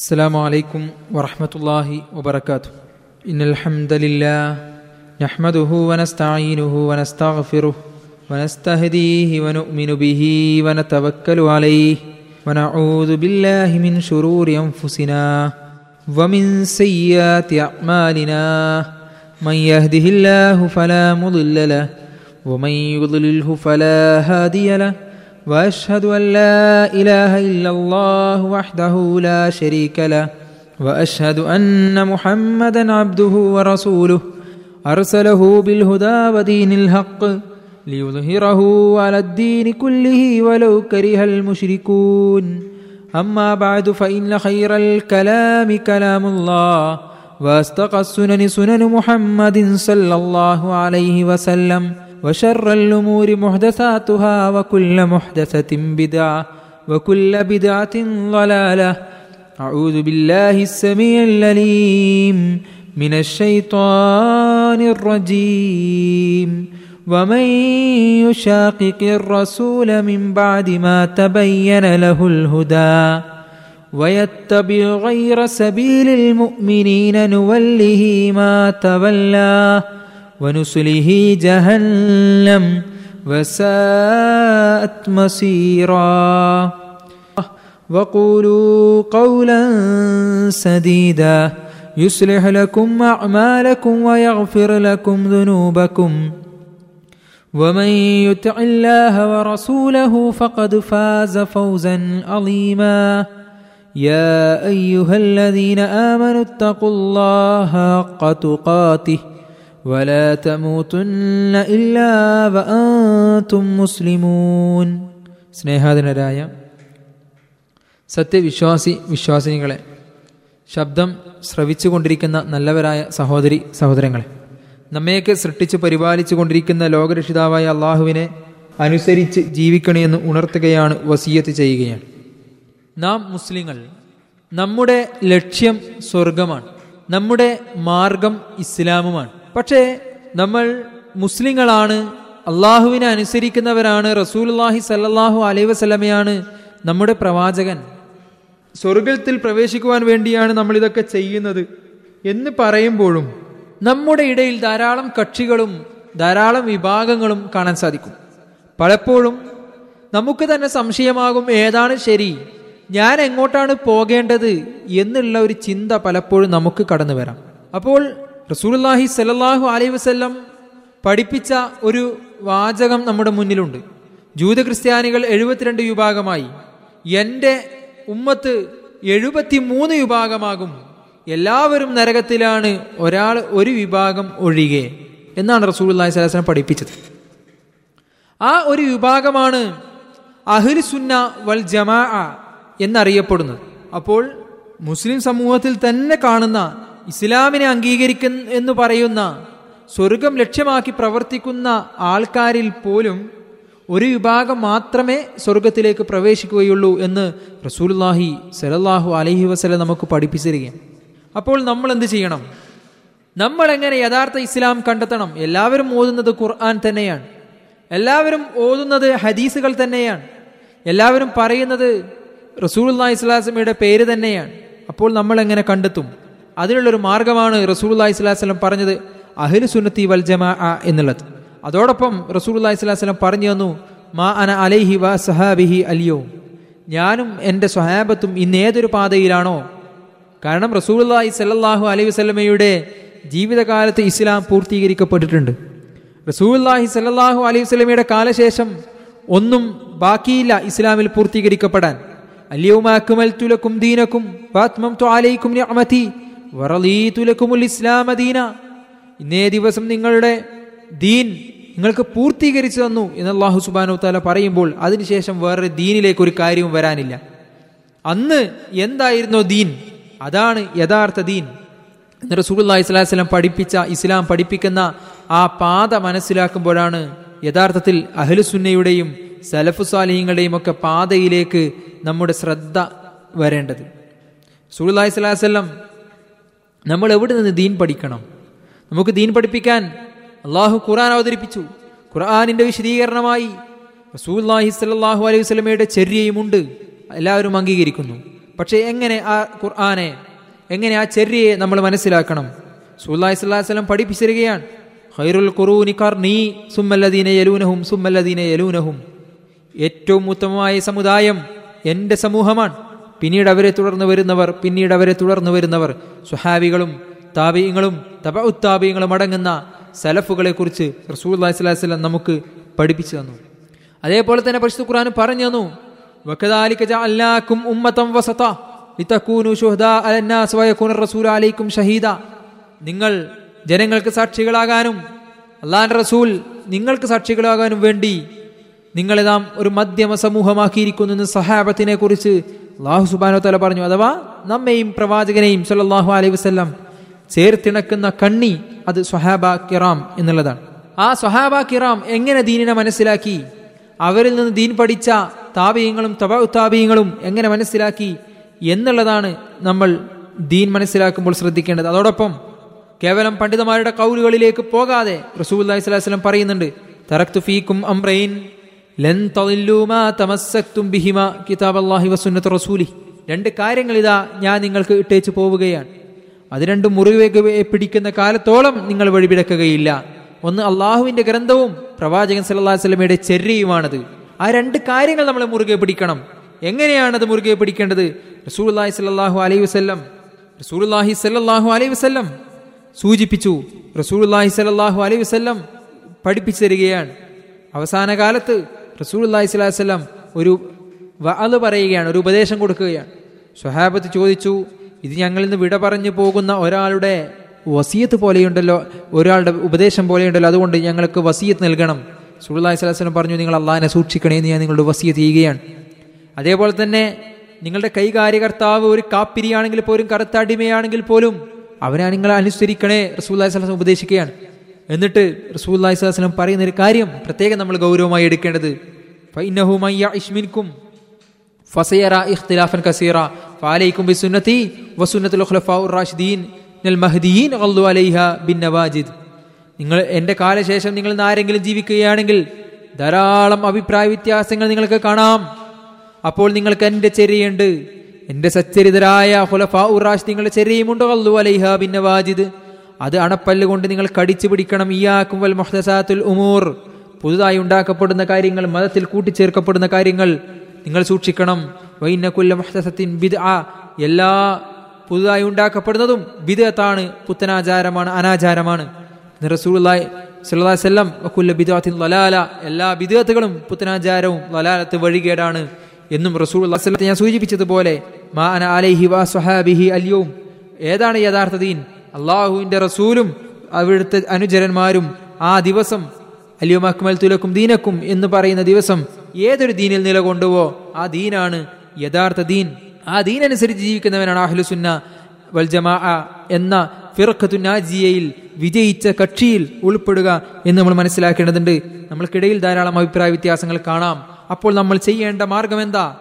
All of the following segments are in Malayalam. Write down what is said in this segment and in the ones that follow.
السلام عليكم ورحمة الله وبركاته. إن الحمد لله نحمده ونستعينه ونستغفره ونستهديه ونؤمن به ونتوكل عليه ونعوذ بالله من شرور أنفسنا ومن سيئات أعمالنا. من يهده الله فلا مضل له ومن يضلله فلا هادي له وأشهد أن لا إله إلا الله وحده لا شريك له وأشهد أن محمدا عبده ورسوله أرسله بالهدى ودين الحق ليظهره على الدين كله ولو كره المشركون. أما بعد فإن خير الكلام كلام الله وأصدق السنن سنن محمد صلى الله عليه وسلم. وشر الأمور محدثاتها وكل محدثة بدعة وكل بدعة ضلالة. أعوذ بالله السميع العليم من الشيطان الرجيم. ومن يشاقق الرسول من بعد ما تبين له الهدى ويتبع غير سبيل المؤمنين نوله ما تولى ونسله جهنم وساءت مصيرا. وقولوا قولا سديدا. يصلح لكم أعمالكم ويغفر لكم ذنوبكم. ومن يطع الله ورسوله فقد فاز فوزا عظيما. يا أيها الذين آمنوا اتقوا الله حق تقاته. ولا تموتن إلا وأنتم مسلمون സ്നേഹാധനരായ സത്യവിശ്വാസി വിശ്വാസിനികളെ ശബ്ദം ശ്രവിച്ചുകൊണ്ടിരിക്കുന്ന നല്ലവരായ സഹോദരി സഹോദരങ്ങളെ നമ്മയൊക്കെ സൃഷ്ടിച്ച് പരിപാലിച്ചു കൊണ്ടിരിക്കുന്ന ലോകരക്ഷിതാവായ അള്ളാഹുവിനെ അനുസരിച്ച് ജീവിക്കണമെന്ന് ഉണർത്തുകയാണ് വസീയത്ത് ചെയ്യുകയാണ് നാം മുസ്ലിങ്ങൾ നമ്മുടെ ലക്ഷ്യം സ്വർഗമാണ് നമ്മുടെ മാർഗം ഇസ്ലാമുമാണ് പക്ഷേ നമ്മൾ മുസ്ലിങ്ങളാണ് അള്ളാഹുവിനെ അനുസരിക്കുന്നവരാണ് റസൂൽല്ലാഹി സല്ലാഹു അലൈ വസലമയാണ് നമ്മുടെ പ്രവാചകൻ. സ്വർഗത്തിൽ പ്രവേശിക്കുവാൻ വേണ്ടിയാണ് നമ്മൾ ഇതൊക്കെ ചെയ്യുന്നത് എന്ന് പറയുമ്പോഴും നമ്മുടെ ഇടയിൽ ധാരാളം കക്ഷികളും ധാരാളം വിഭാഗങ്ങളും കാണാൻ സാധിക്കും. പലപ്പോഴും നമുക്ക് തന്നെ സംശയമാകും ഏതാണ് ശരി ഞാൻ എങ്ങോട്ടാണ് പോകേണ്ടത് എന്നുള്ള ഒരു ചിന്ത പലപ്പോഴും നമുക്ക് കടന്നു വരാം അപ്പോൾ റസൂൽല്ലാഹി സ്വല്ലല്ലാഹു അലൈഹി വസ്ല്ലം പഠിപ്പിച്ച ഒരു വാചകം നമ്മുടെ മുന്നിലുണ്ട്. ജൂത ക്രിസ്ത്യാനികൾ എഴുപത്തിരണ്ട് വിഭാഗമായി. എന്റെ ഉമ്മത്ത് എഴുപത്തി മൂന്ന് വിഭാഗമാകും. എല്ലാവരും നരകത്തിലാണ് ഒരാൾ ഒരു വിഭാഗം ഒഴികെ എന്നാണ് റസൂൽല്ലാഹി സ്വലാസ്ലം പഠിപ്പിച്ചത്. ആ ഒരു വിഭാഗമാണ് അഹ്ലുസുന്ന വൽ ജമാ എന്നറിയപ്പെടുന്നത്. അപ്പോൾ മുസ്ലിം സമൂഹത്തിൽ തന്നെ കാണുന്ന ഇസ്ലാമിനെ അംഗീകരിക്കുന്ന എന്ന് പറയുന്ന സ്വർഗം ലക്ഷ്യമാക്കി പ്രവർത്തിക്കുന്ന ആൾക്കാരിൽ പോലും ഒരു വിഭാഗം മാത്രമേ സ്വർഗത്തിലേക്ക് പ്രവേശിക്കുകയുള്ളൂ എന്ന് റസൂൽല്ലാഹി സലല്ലാഹു അലഹി വസല നമുക്ക് പഠിപ്പിച്ചിരിക്കുകയാണ്. അപ്പോൾ നമ്മൾ എന്ത് ചെയ്യണം? നമ്മൾ എങ്ങനെ യഥാർത്ഥ ഇസ്ലാം കണ്ടെത്തണം? എല്ലാവരും ഓതുന്നത് ഖുർആൻ തന്നെയാണ്. എല്ലാവരും ഓതുന്നത് ഹദീസുകൾ തന്നെയാണ്. എല്ലാവരും പറയുന്നത് റസൂൽ ഇസ്ലാസ്മയുടെ പേര് തന്നെയാണ്. അപ്പോൾ നമ്മൾ എങ്ങനെ കണ്ടെത്തും? അതിനുള്ളൊരു മാർഗമാണ് റസൂൽ സ്വലാസ്ലം പറഞ്ഞത് അഹിൽ സുന്നത്തി വൽ ജമാ എന്നുള്ളത്. അതോടൊപ്പം റസൂൽ സ്വലാസ്ലം പറഞ്ഞു തന്നു മാ അന അലൈഹി വ സഹാബിഹി അലിയോ. ഞാനും എന്റെ സ്വഹാബത്തും ഇന്ന് ഏതൊരു പാതയിലാണോ? കാരണം റസൂലുല്ലാഹി സല്ലാഹു അലൈഹി വസ്ലമയുടെ ജീവിതകാലത്ത് ഇസ്ലാം പൂർത്തീകരിക്കപ്പെട്ടിട്ടുണ്ട്. റസൂലുല്ലാഹി സല്ലാഹു അലൈഹി വസ്ലമയുടെ കാലശേഷം ഒന്നും ബാക്കിയില്ല ഇസ്ലാമിൽ പൂർത്തീകരിക്കപ്പെടാൻ. അല്യവുമാക്കുമൽത്തുലക്കും ദീനക്കും വാത്മംതു അലൈക്കും നിഅമതി. വറളീതുലക്കുമുൽ ഇസ്ലാമ ദീന ഇന്നേ ദിവസം നിങ്ങളുടെ ദീൻ നിങ്ങൾക്ക് പൂർത്തീകരിച്ചു തന്നു എന്ന് അള്ളാഹു സുബാനു താല പറയുമ്പോൾ അതിനുശേഷം വേറൊരു ദീനിലേക്ക് ഒരു കാര്യവും വരാനില്ല. അന്ന് എന്തായിരുന്നോ ദീൻ? അതാണ് യഥാർത്ഥ ദീൻ. എന്ന് റസൂലി സ്വലാസ്ലം പഠിപ്പിച്ച ഇസ്ലാം പഠിപ്പിക്കുന്ന ആ പാത മനസ്സിലാക്കുമ്പോഴാണ് യഥാർത്ഥത്തിൽ അഹ്ലുസുന്നയുടെയും സലഫുസാലിഹ്യങ്ങളുടെയും ഒക്കെ പാതയിലേക്ക് നമ്മുടെ ശ്രദ്ധ വരേണ്ടത്. സുഹുല്ലാഹി സ്വലാസ്ലം നമ്മൾ എവിടെ നിന്ന് ദീൻ പഠിക്കണം? നമുക്ക് ദീൻ പഠിപ്പിക്കാൻ അള്ളാഹു ഖുർആൻ അവതരിപ്പിച്ചു. ഖുർആാനിന്റെ വിശദീകരണമായി റസൂല്ലാഹി സല്ലാഹു അലൈഹി വസ്ലമയുടെ ചര്യയുമുണ്ട് എല്ലാവരും അംഗീകരിക്കുന്നു. പക്ഷേ എങ്ങനെ ആ ഖുർആനെ എങ്ങനെ ആ ചര്യയെ നമ്മൾ മനസ്സിലാക്കണം? സുല്ലാഹി സ്വല്ലാഹു വസ്ലം പഠിപ്പിച്ചിരിക്കുകയാണ്. ഖൈറുൽ ഖുറൂനി നീ സുമ്മല്ലദീന യലൂനഹും സുമ്മല്ലദീന യലൂനഹും. ഏറ്റവും ഉത്തമമായ സമുദായം എന്റെ സമൂഹമാണ്. പിന്നീട് അവരെ തുടർന്ന് വരുന്നവർ പിന്നീട് അവരെ തുടർന്ന് വരുന്നവർ സുഹാബികളും താപീയങ്ങളും തപ ഉത്താബീയങ്ങളും അടങ്ങുന്ന സലഫുകളെ കുറിച്ച് റസൂൽ അലൈഹിസ്ലാം നമുക്ക് പഠിപ്പിച്ചു തന്നു. അതേപോലെ തന്നെ പരിശുദ്ധ ഖുർആൻ പറഞ്ഞു തന്നു വസത അലന്നാസ് വയകൂന ഷഹീദ. നിങ്ങൾ ജനങ്ങൾക്ക് സാക്ഷികളാകാനും അള്ളാൻ റസൂൽ നിങ്ങൾക്ക് സാക്ഷികളാകാനും വേണ്ടി നിങ്ങളെ നാം ഒരു മധ്യമ സമൂഹമാക്കിയിരിക്കുന്നു സഹാബത്തിനെ കുറിച്ച് അള്ളാഹു സുബാനോ തല പറഞ്ഞു അഥവാ നമ്മെയും പ്രവാചകനെയും സല്ലാഹു അലൈഹി വസ്ല്ലാം ചേർത്തിണക്കുന്ന കണ്ണി അത് സ്വഹാബ കിറാം എന്നുള്ളതാണ്. ആ സ്വഹാബ കിറാം എങ്ങനെ ദീനിനെ മനസ്സിലാക്കി? അവരിൽ നിന്ന് ദീൻ പഠിച്ച താപീയങ്ങളും തബ താപീയങ്ങളും എങ്ങനെ മനസ്സിലാക്കി എന്നുള്ളതാണ് നമ്മൾ ദീൻ മനസ്സിലാക്കുമ്പോൾ ശ്രദ്ധിക്കേണ്ടത്. അതോടൊപ്പം കേവലം പണ്ഡിതന്മാരുടെ കൗലുകളിലേക്ക് പോകാതെ റസൂൽ അലൈഹി സ്വലം പറയുന്നുണ്ട് തറക്തു ഫീക്കും അംറൈൻ ലൻ തമസ്സക്തും റസൂലി. രണ്ട് കാര്യങ്ങൾ ഇതാ ഞാൻ നിങ്ങൾക്ക് ഇട്ടേച്ച് പോവുകയാണ്. അത് രണ്ടും മുറിവേക്ക് പിടിക്കുന്ന കാലത്തോളം നിങ്ങൾ വഴിപിടക്കുകയില്ല. ഒന്ന് അള്ളാഹുവിന്റെ ഗ്രന്ഥവും പ്രവാചകൻ സല്ലല്ലാഹു അലൈഹി വസല്ലമയുടെ ചര്യയുമാണത് ആ രണ്ട് കാര്യങ്ങൾ നമ്മൾ മുറുകെ പിടിക്കണം. എങ്ങനെയാണത് മുറുകെ പിടിക്കേണ്ടത്? റസൂലുള്ളാഹി സല്ലാഹു അലൈഹി വസല്ലം റസൂലുള്ളാഹി സല്ലാഹു അലൈഹി വസ്ല്ലം സൂചിപ്പിച്ചു. റസൂലുള്ളാഹി സല്ലാഹു അലൈഹി വസ്ല്ലം പഠിപ്പിച്ചു തരികയാണ്. അവസാന കാലത്ത് സ്വല്ലല്ലാഹു അലൈഹി വസല്ലം ഒരു വഅദ് പറയുകയാണ് ഒരു ഉപദേശം കൊടുക്കുകയാണ്. സ്വഹാബത്ത് ചോദിച്ചു ഇത് ഞങ്ങളിൽ നിന്ന് വിട പറഞ്ഞു പോകുന്ന ഒരാളുടെ വസീയത്ത് പോലെയുണ്ടല്ലോ ഒരാളുടെ ഉപദേശം പോലെയുണ്ടല്ലോ അതുകൊണ്ട് ഞങ്ങൾക്ക് വസീയത്ത് നൽകണം. സുഹുല്ലാഹി സ്വലാസ്ലം പറഞ്ഞു നിങ്ങൾ അള്ളാഹിനെ സൂക്ഷിക്കണേ എന്ന് ഞാൻ നിങ്ങളുടെ വസീയത്ത് ചെയ്യുകയാണ്. അതേപോലെ തന്നെ നിങ്ങളുടെ കൈകാര്യകർത്താവ് ഒരു കാപ്പിരിയാണെങ്കിൽ പോലും കറുത്താടിമയാണെങ്കിൽ പോലും അവനെ നിങ്ങൾ അനുസരിക്കണേ റസൂല്ലാഹി സ്വലാസ്ലം ഉപദേശിക്കുകയാണ്. എന്നിട്ട് റസൂല്ലാഹി സ്വലാസ്ലം പറയുന്ന ഒരു കാര്യം പ്രത്യേകം നമ്മൾ ഗൗരവമായി എടുക്കേണ്ടത് നിങ്ങൾ എന്റെ കാലശേഷം നിങ്ങൾ ആരെങ്കിലും ജീവിക്കുകയാണെങ്കിൽ ധാരാളം അഭിപ്രായ വ്യത്യാസങ്ങൾ നിങ്ങൾക്ക് കാണാം. അപ്പോൾ നിങ്ങൾക്ക് എന്റെ ചെറിയുണ്ട് എന്റെ സച്ചരിതരായ ഹുലഫാ ഉറാഷ് നിങ്ങളുടെ ചെറിയുമുണ്ട് അള്ളു അലൈഹ ബിൻ നവാജിദ്. അത് അണപ്പല്ലുകൊണ്ട് നിങ്ങൾ കടിച്ചു പിടിക്കണം. ഇയാക്കും വൽ മുഹ്തസാത്തുൽ ഉമൂർ. പുതുതായി ഉണ്ടാക്കപ്പെടുന്ന കാര്യങ്ങൾ മതത്തിൽ കൂട്ടിച്ചേർക്കപ്പെടുന്ന കാര്യങ്ങൾ നിങ്ങൾ സൂക്ഷിക്കണം. വൈനക്കുല്ല മുഹ്ദസത്തിൻ ബിദ് ആ എല്ലാ പുതുതായി ഉണ്ടാക്കപ്പെടുന്നതും ബിദത്താണ് പുത്തനാചാരമാണ് അനാചാരമാണ്. അലൈഹി വസല്ലം വകുല്ല ബിദഅത്തിൻ ലലാല എല്ലാ ബിദത്തുകളും പുത്തനാചാരവും ലലാലത്ത് വഴികേടാണ് എന്നും റസൂലുള്ളാഹി സ്വല്ലല്ലാഹി ഞാൻ സൂചിപ്പിച്ചതുപോലെ മാ അന അലൈഹി ഏതാണ് യഥാർത്ഥ ദീൻ? അള്ളാഹുവിന്റെ റസൂലും അവിടുത്തെ അനുചരന്മാരും ആ ദിവസം അലിയും അക്മൽ തുലക്കും ദീനക്കും എന്ന് പറയുന്ന ദിവസം ഏതൊരു ദീനിൽ നിലകൊണ്ടുവോ ആ ദീനാണ് യഥാർത്ഥ ദീൻ. ആ ദീനനുസരിച്ച് ജീവിക്കുന്നവനാണ് അഹ്ലുസുന്ന വൽ ജമാ എന്ന ഫിറഖത്തുനാജിയയിൽ വിജയിച്ച കക്ഷിയിൽ ഉൾപ്പെടുക എന്ന് നമ്മൾ മനസ്സിലാക്കേണ്ടതുണ്ട്. നമ്മൾക്കിടയിൽ ധാരാളം അഭിപ്രായ വ്യത്യാസങ്ങൾ കാണാം. അപ്പോൾ നമ്മൾ ചെയ്യേണ്ട മാർഗം എന്താ?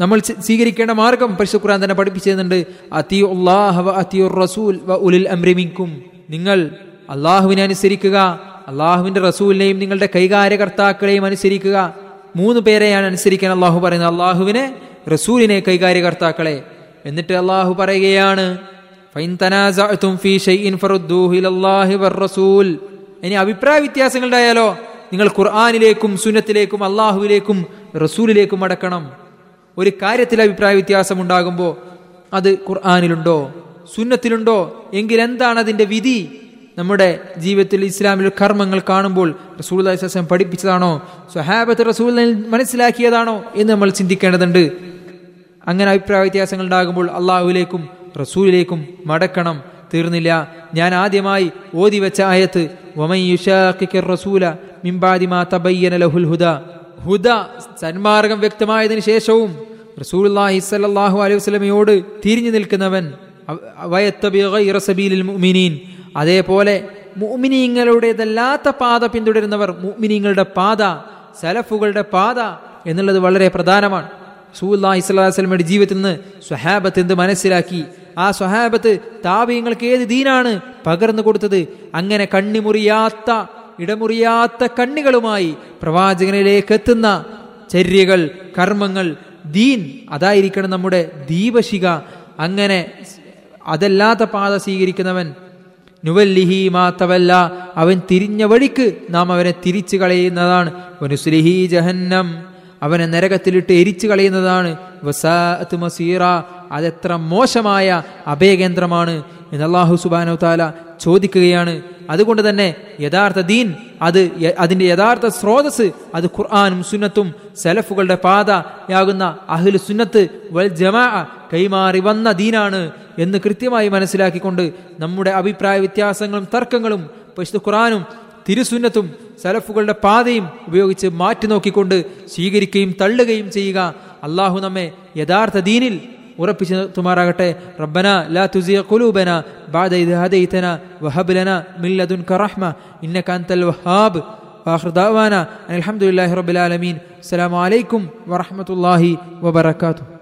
നമ്മൾ സ്വീകരിക്കേണ്ട മാർഗം പരിശു ഖുർആൻ തന്നെ പഠിപ്പിച്ചിരുന്നുണ്ട്. റസൂൽ ഉലിൽ അമ്രിമിക്കും നിങ്ങൾ അള്ളാഹുവിനെ അനുസരിക്കുക. അള്ളാഹുവിന്റെ റസൂലിനെയും നിങ്ങളുടെ കൈകാര്യകർത്താക്കളെയും അനുസരിക്കുക. മൂന്ന് പേരെയാണ് അനുസരിക്കാൻ അള്ളാഹു പറയുന്നത്. അള്ളാഹുവിനെ റസൂലിനെ കൈകാര്യകർത്താക്കളെ. എന്നിട്ട് അള്ളാഹു പറയുകയാണ് ഇനി അഭിപ്രായ വ്യത്യാസങ്ങൾ ഉണ്ടായാലോ? നിങ്ങൾ ഖുർആാനിലേക്കും സുന്നത്തിലേക്കും അള്ളാഹുവിലേക്കും റസൂലിലേക്കും അടക്കണം ഒരു കാര്യത്തിൽ അഭിപ്രായ വ്യത്യാസം ഉണ്ടാകുമ്പോൾ അത് ഖുർആാനിലുണ്ടോ? സുന്നത്തിലുണ്ടോ? എങ്കിൽ എന്താണ് അതിന്റെ വിധി? നമ്മുടെ ജീവിതത്തിൽ ഇസ്ലാമിലെ കർമ്മങ്ങൾ കാണുമ്പോൾ റസൂൽ അലൈഹിസ്ലാം പഠിപ്പിച്ചതാണോ? സ്വഹാബത്ത് റസൂൽ മനസ്സിലാക്കിയതാണോ എന്ന് നമ്മൾ ചിന്തിക്കേണ്ടതുണ്ട്. അങ്ങനെ അഭിപ്രായ വ്യത്യാസങ്ങൾ ഉണ്ടാകുമ്പോൾ അള്ളാഹുവിലേക്കും റസൂലിലേക്കും മടക്കണം. തീർന്നില്ല. ഞാൻ ആദ്യമായി ഓതി വെച്ച ആയത്ത് റസൂല തബയ്യന ലഹുൽ സന്മാർഗം വ്യക്തമായതിനു ശേഷവും റസൂലുള്ളാഹി സ്വല്ലല്ലാഹു അലൈഹി വസല്ലമയോട് തിരിഞ്ഞു നിൽക്കുന്നവൻ മുഅ്മിനീൻ. അതേപോലെ മുഅ്മിനീങ്ങളുടേതല്ലാത്ത പാത പിന്തുടരുന്നവർ മുഅ്മിനീങ്ങളുടെ പാത സലഫുകളുടെ പാത എന്നുള്ളത് വളരെ പ്രധാനമാണ്. സൂല്ലാ ഇസ്ലാസ്ലമയുടെ ജീവിതത്തിൽ നിന്ന് സ്വഹാബത്ത് എന്ത് മനസ്സിലാക്കി? ആ സ്വഹാബത്ത് താപീയങ്ങൾക്ക് ഏത് ദീനാണ് പകർന്നു കൊടുത്തത്? അങ്ങനെ കണ്ണിമുറിയാത്ത ഇടമുറിയാത്ത കണ്ണികളുമായി പ്രവാചകനിലേക്ക് എത്തുന്ന ചര്യകൾ കർമ്മങ്ങൾ ദീൻ അതായിരിക്കണം നമ്മുടെ ദീപശിക അങ്ങനെ അതല്ലാത്ത പാത സ്വീകരിക്കുന്നവൻ നുവല്ലിഹി മാത്തവല്ല അവൻ തിരിഞ്ഞ വഴിക്ക് നാം അവനെ തിരിച്ചു കളയുന്നതാണ്. വനുസ്ലിഹി ജഹന്നം. അവനെ നരകത്തിലിട്ട് എരിച്ചു കളയുന്നതാണ്. വസാഅത്ത് മസീറ. അതെത്ര മോശമായ അഭയകേന്ദ്രമാണ് എന്ന് അള്ളാഹു സുബാന ചോദിക്കുകയാണ്. അതുകൊണ്ട് തന്നെ യഥാർത്ഥ ദീൻ അത് അതിന്റെ യഥാർത്ഥ സ്രോതസ് അത് ഖുർആാനും സുന്നത്തും സലഫുകളുടെ പാതയാകുന്ന അഹിൽ സുന്നത്ത് വൽ ജമാ കൈമാറി വന്ന ദീനാണ് എന്ന് കൃത്യമായി മനസ്സിലാക്കിക്കൊണ്ട് നമ്മുടെ അഭിപ്രായ വ്യത്യാസങ്ങളും തർക്കങ്ങളും പരിശുദ്ധ ഖുറാനും തിരുസുന്നത്തും സലഫുകളുടെ പാതയും ഉപയോഗിച്ച് മാറ്റി നോക്കിക്കൊണ്ട് സ്വീകരിക്കുകയും തള്ളുകയും ചെയ്യുക. അള്ളാഹു നമ്മെ യഥാർത്ഥ ദീനിൽ ഉറപ്പിച്ചു നിർത്തുമാറാകട്ടെ റബ്ബന ലാ തുസിയ ഖുലൂബന ബഅദ ഇദ് വഹബ് ലന മിൻ ലദുൻക റഹ്മ ഇന്നക അൻതൽ വഹാബ് വാഖിർ ദഅവാന അൽഹംദുലില്ലാഹി ഹംദുലില്ലാഹി റബ്ബിൽ ആലമീൻ. അസ്സലാമു അലൈക്കും വറഹ്മത്തുള്ളാഹി വബറകാതുഹു.